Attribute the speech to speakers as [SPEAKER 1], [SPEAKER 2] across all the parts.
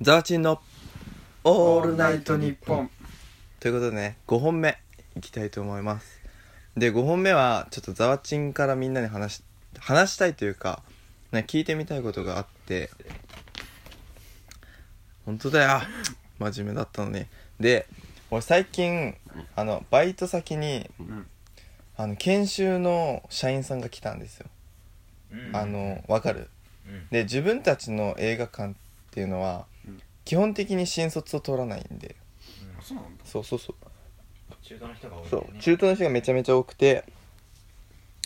[SPEAKER 1] ザワチンの
[SPEAKER 2] オールナイトニッポン。
[SPEAKER 1] ということでね5本目いきたいと思います。で5本目はちょっとザワチンからみんなに話し話したいというか、ね、聞いてみたいことがあって。本当だよ。真面目だったのに。で俺最近あのバイト先に
[SPEAKER 2] うん。
[SPEAKER 1] あの研修の社員さんが来たんですよ。あのわかる？
[SPEAKER 3] うん。
[SPEAKER 1] で自分たちの映画館っていうのは、
[SPEAKER 2] うん
[SPEAKER 1] 基本的に新卒を通らないんで。
[SPEAKER 2] そうなんだ。
[SPEAKER 1] そうそうそう。
[SPEAKER 3] 中途の人が多いんだ
[SPEAKER 1] そ
[SPEAKER 3] よね
[SPEAKER 1] う。中途の人がめちゃめちゃ多くて。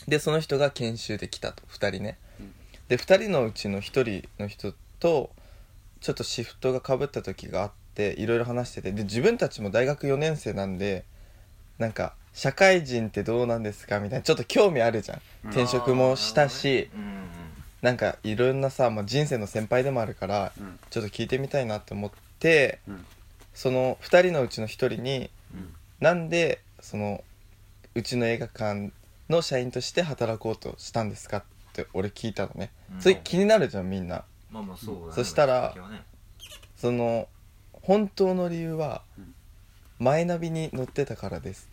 [SPEAKER 1] でその人が研修で来たと。2人ね、
[SPEAKER 2] うん。
[SPEAKER 1] で2人のうちの1人の人とちょっとシフトがかぶった時があっていろいろ話してて。で自分たちも大学4年生なんでなんか社会人ってどうなんですか？みたいなちょっと興味あるじゃん。
[SPEAKER 2] うん。
[SPEAKER 1] 転職もしたし、
[SPEAKER 3] うんうん
[SPEAKER 1] なんかいろんなさ、まあ、人生の先輩でもあるから
[SPEAKER 2] うん。
[SPEAKER 1] ちょっと聞いてみたいなって思って
[SPEAKER 2] うん。
[SPEAKER 1] その2人のうちの1人に
[SPEAKER 2] うん。
[SPEAKER 1] なんでそのうちの映画館の社員として働こうとしたんですかって俺聞いたのね、
[SPEAKER 3] うん。
[SPEAKER 1] それ気になるじゃんみんな。
[SPEAKER 3] まあまあそうだね。
[SPEAKER 1] そしたら
[SPEAKER 3] ね
[SPEAKER 1] その本当の理由は
[SPEAKER 2] うん。
[SPEAKER 1] マイナビに載ってたからです。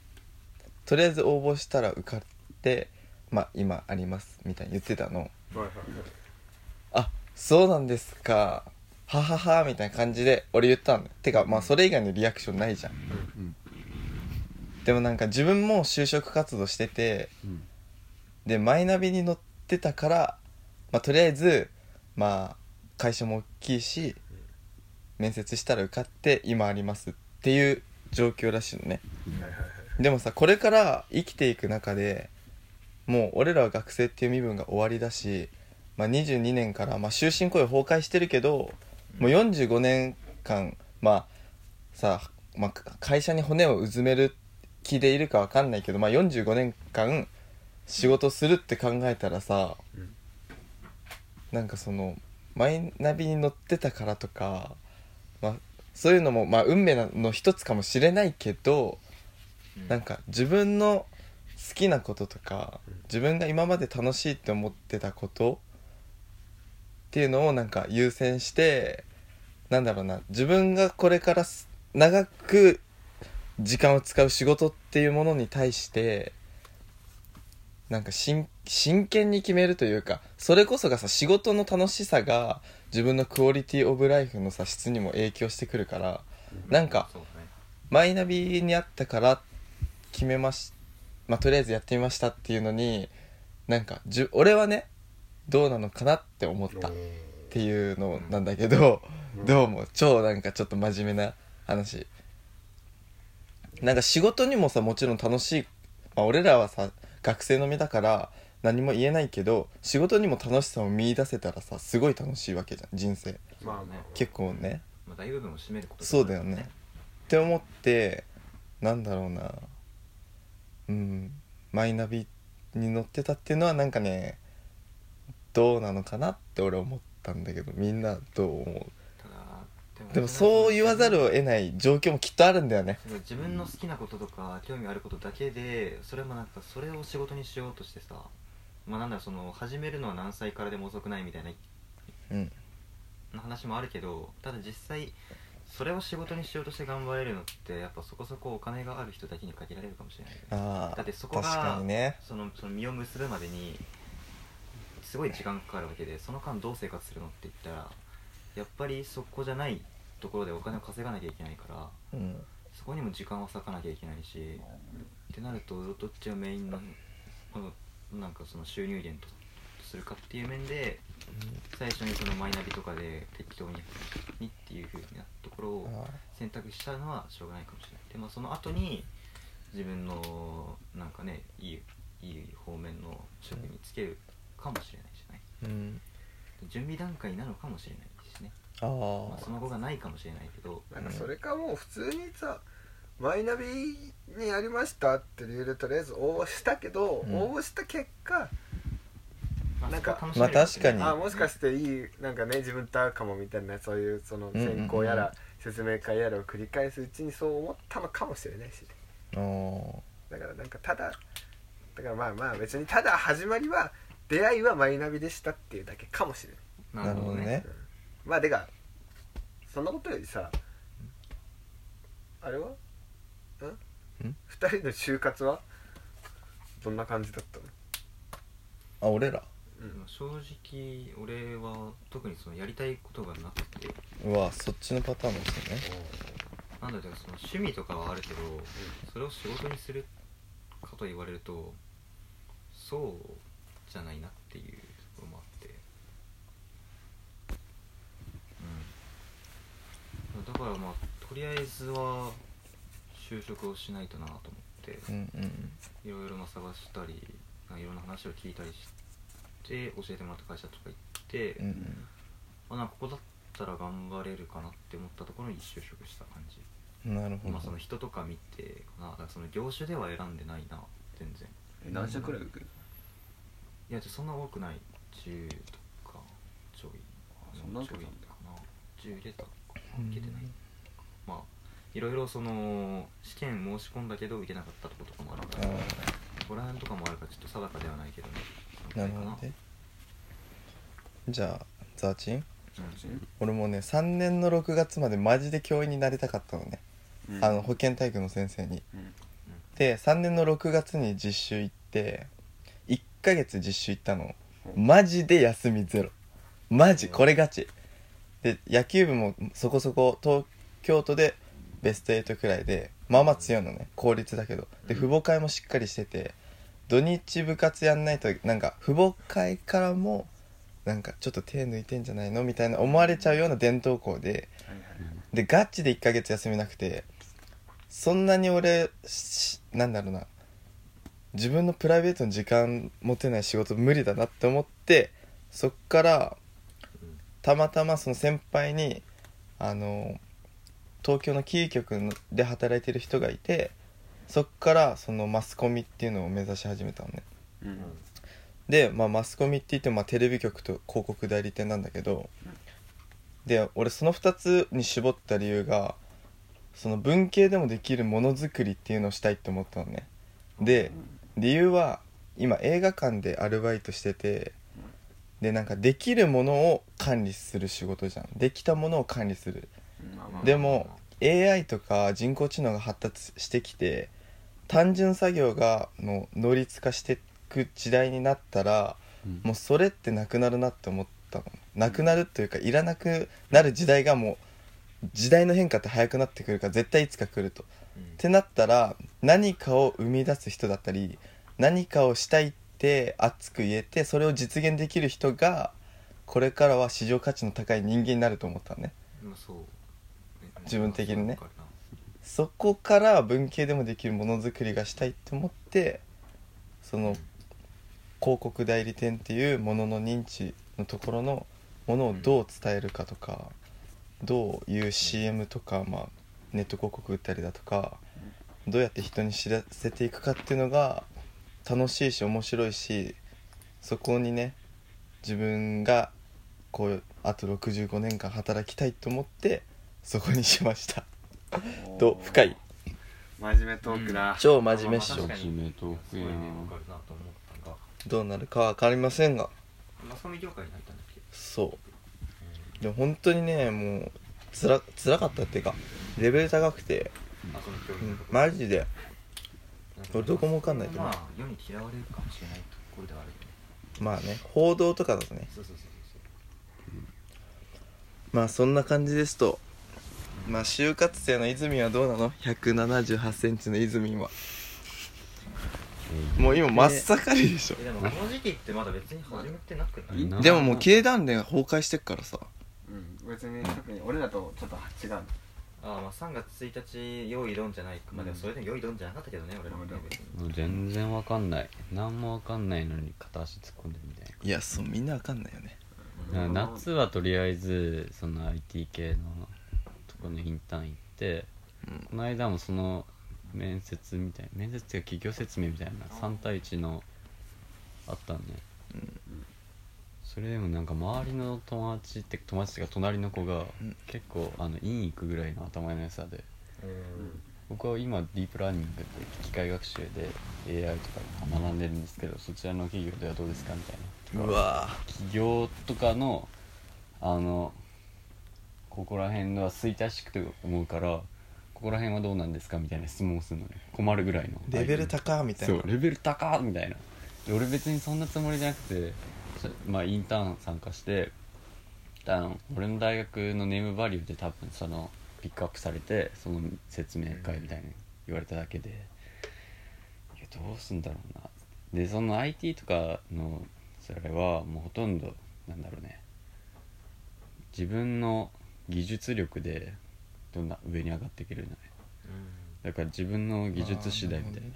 [SPEAKER 1] とりあえず応募したら受かってまあ今ありますみたいに言ってたの
[SPEAKER 2] はいはい
[SPEAKER 1] あそうなんですか。はははみたいな感じで俺言ったのてかまあそれ以外のリアクションないじゃん。
[SPEAKER 2] うん
[SPEAKER 1] でもなんか自分も就職活動してて
[SPEAKER 2] うん。
[SPEAKER 1] でマイナビに載ってたから、まあ、とりあえずまあ会社も大きいし面接したら受かって今ありますっていう状況らしいのね。
[SPEAKER 2] はいはいはい。
[SPEAKER 1] でもさこれから生きていく中でもう俺らは学生っていう身分が終わりだし、まあ、22年から、まあ、終身雇用崩壊してるけどもう45年間まあさ、まあ、会社に骨をうずめる気でいるかわかんないけど、まあ、45年間仕事するって考えたらさ、
[SPEAKER 2] うん。
[SPEAKER 1] なんかそのマイナビに載ってたからとか、まあ、そういうのも、まあ、運命の一つかもしれないけど、
[SPEAKER 3] うん。
[SPEAKER 1] なんか自分の好きなこととか自分が今まで楽しいって思ってたことっていうのをなんか優先してなんだろうな自分がこれからす長く時間を使う仕事っていうものに対してなんか真真剣に決めるというかそれこそがさ仕事の楽しさが自分のクオリティオブライフのさ質にも影響してくるからなんかマイナビにあったから決めましまあとりあえずやってみましたっていうのになんかじゅ俺はねどうなのかなって思ったっていうのなんだけど、
[SPEAKER 2] うん。
[SPEAKER 1] どうも超なんかちょっと真面目な話。なんか仕事にもさもちろん楽しい、まあ、俺らはさ学生の身だから何も言えないけど仕事にも楽しさを見出せたらさすごい楽しいわけじゃん人生。
[SPEAKER 2] まあまあ
[SPEAKER 1] 結構ね。
[SPEAKER 3] まあ大部分を占めること
[SPEAKER 1] そうだよね。って思ってなんだろうなうん。マイナビに載ってたっていうのはなんかねどうなのかなって俺思ったんだけどみんなどう思う？でもそう言わざるを得ない状況もきっとあるんだよね。
[SPEAKER 3] 自分の好きなこととか興味あることだけでそれもなんかそれを仕事にしようとしてさまあなんだその始めるのは何歳からでも遅くないみたいな
[SPEAKER 1] うん。
[SPEAKER 3] 話もあるけどただ実際それを仕事にしようとして頑張れるのってやっぱそこそこお金がある人だけに限られるかもしれない。よね
[SPEAKER 1] ああ
[SPEAKER 3] だってそこ
[SPEAKER 1] 確
[SPEAKER 3] が
[SPEAKER 1] ね。
[SPEAKER 3] そのその実を結ぶまでにすごい時間かかるわけでその間どう生活するのって言ったらやっぱりそこじゃないところでお金を稼がなきゃいけないから
[SPEAKER 1] うん。
[SPEAKER 3] そこにも時間を割かなきゃいけないしってなるとどっちをメインのこのなんかその収入源とするかっていう面で最初にそのマイナビとかで適当ににっていう風なところを
[SPEAKER 1] あ
[SPEAKER 3] 選択したのはしょうがないかもしれない。でまあその後に自分のなんかねいいいい方面の職につけるかもしれないじゃない。
[SPEAKER 1] ーうん。
[SPEAKER 3] 準備段階なのかもしれないしね、
[SPEAKER 1] あ
[SPEAKER 3] まあ、
[SPEAKER 1] ー
[SPEAKER 3] その後がないかもしれないけど。
[SPEAKER 2] なんかそれかもう普通にさマイナビにやりましたって理由でとりあえず応募したけど、
[SPEAKER 1] うん。
[SPEAKER 2] 応募した結果
[SPEAKER 3] まあ
[SPEAKER 2] なんか
[SPEAKER 1] まあ確かに。
[SPEAKER 2] あもしかしていいなんかね自分と合うかもみたいなそういうその選考やら説明会やらを繰り返すうちにそう思ったのかもしれないし。だからなんかただだからまあまあ別にただ始まりは出会いはマイナビでしたっていうだけかもしれない。
[SPEAKER 1] なるほどね。
[SPEAKER 2] まあでかそんなことよりさあれは？ん？
[SPEAKER 1] ん？
[SPEAKER 2] 二人の就活はどんな感じだったの？
[SPEAKER 1] あ俺ら？
[SPEAKER 2] うん。
[SPEAKER 3] 正直俺は特にそのやりたいことがなくて。
[SPEAKER 1] うわそっちのパターンもですね
[SPEAKER 3] なんだろうその趣味とかはあるけどそれを仕事にするかと言われるとそうじゃないなっていうところもあって。うん。だからまあとりあえずは就職をしないとなと思って。
[SPEAKER 1] うんうん
[SPEAKER 3] いろいろまあ探したりいろんな話を聞いたりして教えてもらった会社とか行って、
[SPEAKER 1] うんうん。
[SPEAKER 3] まあ、なんかここだったら頑張れるかなって思ったところに就職した感じ。
[SPEAKER 1] なるほど、
[SPEAKER 3] まあその人とか見てかなだからその業種では選んでないな全然。
[SPEAKER 4] え何社くらい受ける
[SPEAKER 3] いやそんな多くない10とかちょい
[SPEAKER 4] あそんな
[SPEAKER 3] ちょいかな10入れた受けてない。まあいろいろその試験申し込んだけど受けなかったとことかもあるから
[SPEAKER 1] あ
[SPEAKER 3] ここら辺とかもあるからちょっと定かではないけどね
[SPEAKER 1] あなるほどね。じゃあザーチン？
[SPEAKER 3] うん
[SPEAKER 1] 俺もね3年の6月までマジで教員になりたかったのね、
[SPEAKER 4] うん。
[SPEAKER 1] あの保健体育の先生に。
[SPEAKER 4] うん。
[SPEAKER 1] で3年の6月に実習行って1ヶ月実習行ったの。
[SPEAKER 4] う。ん
[SPEAKER 1] マジで休みゼロ。マジこれガチ。で野球部もそこそこ東京都でベスト8くらいでまあまあ強いのね。公立だけど。で父母会もしっかりしてて土日部活やんないとなんか父母会からもなんかちょっと手抜いてんじゃないのみたいな思われちゃうような伝統校ででガチで1ヶ月休みなくてそんなに俺しなんだろうな自分のプライベートの時間持てない仕事無理だなって思ってそっから
[SPEAKER 3] うん
[SPEAKER 1] たまたまその先輩にあの東京のキー局で働いてる人がいてそっからそのマスコミっていうのを目指し始めたのね。
[SPEAKER 4] うん。
[SPEAKER 1] で、まあ、マスコミって言っても、まあ、テレビ局と広告代理店なんだけど、で俺その2つに絞った理由がその文系でもできるものづくりっていうのをしたいって思ったのね。で理由は今映画館でアルバイトしててでなんかできるものを管理する仕事じゃん。できたものを管理する。でも AI とか人工知能が発達してきて単純作業がの能率化していく時代になったら
[SPEAKER 4] うん。
[SPEAKER 1] もうそれってなくなるなって思ったの。なくなるというかいらなくなる時代がもう時代の変化って早くなってくるから絶対いつか来ると。
[SPEAKER 3] うん。
[SPEAKER 1] ってなったら何かを生み出す人だったり何かをしたいって熱く言えてそれを実現できる人がこれからは市場価値の高い人間になると思ったのね。自分的にねそこから文系でもできるものづくりがしたいって思ってその広告代理店っていうものの認知のところのものをどう伝えるかとかどういう CM とか、まあ、ネット広告売ったりだとかどうやって人に知らせていくかっていうのが楽しいし面白いしそこにね自分がこうあと65年間働きたいと思ってそこにしました。どう深い。
[SPEAKER 2] 真面目トークだ、
[SPEAKER 1] 超真面目っしょ。
[SPEAKER 4] 真面目トーク。
[SPEAKER 3] すごい
[SPEAKER 4] やん
[SPEAKER 3] ねわかるなと思ったが
[SPEAKER 1] どうなるか分かりませんが。
[SPEAKER 3] マスコミ業界に入ったんだっけ？
[SPEAKER 1] そう。でも本当にねもうつら辛かったっていうかレベル高くて、
[SPEAKER 3] あその教
[SPEAKER 1] うん
[SPEAKER 3] 育のと？こ
[SPEAKER 1] マジで。俺どこもわかんないと思う。
[SPEAKER 3] まあ世に嫌われるかもしれないところではあるよね。
[SPEAKER 1] まあね報道とかだとね。
[SPEAKER 3] そうそうそうそう。
[SPEAKER 1] まあそんな感じですとまあ就活生の泉はどうなの？1 7 8センチの泉は。もう今真っ盛りでしょ。
[SPEAKER 3] えでもこの時期ってまだ別に始めてなくない？
[SPEAKER 4] いいな
[SPEAKER 1] でももう経団連が崩壊してっからさ。
[SPEAKER 2] うん、別に特に俺らとちょっと違うの。
[SPEAKER 3] ああまあ3月1日用意どんじゃないかまあでもそれでも用意どんじゃなかったけどね俺ら。もね別に
[SPEAKER 4] もう全然わかんない。何もわかんないのに片足突っ込んでるみたい
[SPEAKER 1] いやそうみんなわかんないよね。
[SPEAKER 4] なな夏はとりあえずその IT 系のとこのインターン行って、
[SPEAKER 1] うん。
[SPEAKER 4] この間もその面接みたいな面接っていうか企業説明みたいな3対1のあったんね、それでもなんか周りの友達って友達っていうか隣の子が
[SPEAKER 1] うん。
[SPEAKER 4] 結構あの院行くぐらいの頭の良さで
[SPEAKER 3] うん。
[SPEAKER 4] 僕は今ディープラーニングって機械学習で AI とか学んでるんですけどそちらの企業ではどうですかみたいな。
[SPEAKER 1] うわ
[SPEAKER 4] 企業とかのあのここら辺は衰退してくと思うからここら辺はどうなんですかみたいな質問をするのね。困るぐらいの
[SPEAKER 1] レベル高みたいな。
[SPEAKER 4] そうレベル高みたいな。で俺別にそんなつもりじゃなくてそまあインターン参加してあの俺の大学のネームバリューで多分そのピックアップされてその説明会みたいに言われただけで、いやどうすんだろうな。でその IT とかのそれはもうほとんどなんだろうね。自分の技術力でどんな上に上がっていけるのねだから自分の技術次第みたいな。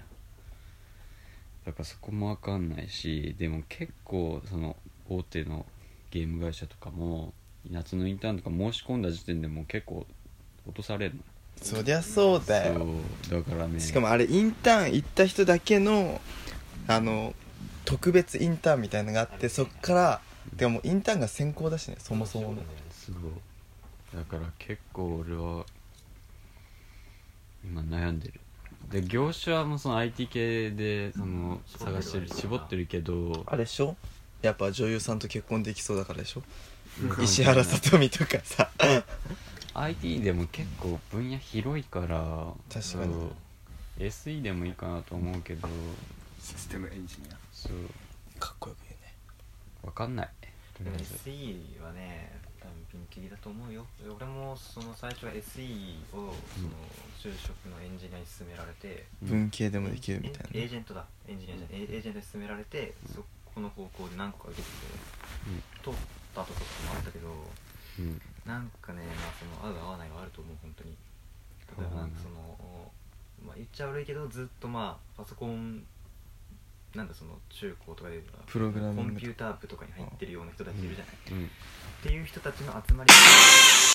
[SPEAKER 4] だからそこも分かんないしでも結構その大手のゲーム会社とかも夏のインターンとか申し込んだ時点でもう結構落とされるの。
[SPEAKER 1] そりゃそうだよ。
[SPEAKER 4] そうだからね。
[SPEAKER 1] しかもあれインターン行った人だけのあの特別インターンみたいなのがあってそっからでももうインターンが先行だしねそもそもの
[SPEAKER 4] そうだから結構俺は今悩んでる。で業種はもうその IT 系でその探してる絞ってるけど
[SPEAKER 1] あれでしょ？やっぱ女優さんと結婚できそうだからでしょ？石原さとみとかさ。
[SPEAKER 4] IT でも結構分野広いから
[SPEAKER 1] 確かに。
[SPEAKER 4] そう。SE でもいいかなと思うけど
[SPEAKER 2] システムエンジニア。
[SPEAKER 4] そう。
[SPEAKER 1] かっこよく言うね。
[SPEAKER 4] 分かんない。とりあえず。
[SPEAKER 3] SE はね多分ピンキリだと思うよ。俺もその最初は SE をその就職のエンジニアに勧められて、
[SPEAKER 1] 文系でもできるみたいな。
[SPEAKER 3] エージェントだ。エンジニアじゃない。エージェントに勧められて、そこの方向で何個か受けてて、通ったとことかもあったけど
[SPEAKER 4] うん。
[SPEAKER 3] なんかね、まあ、その合う合わないはあると思う本当に。例えばなん。かその、まあ、言っちゃ悪いけどずっとまあパソコンなんだその中高とかで
[SPEAKER 1] プログラミング
[SPEAKER 3] コンピューター部とかに入ってるような人たちいるじゃない、
[SPEAKER 4] うん。
[SPEAKER 3] っていう人たちの集まり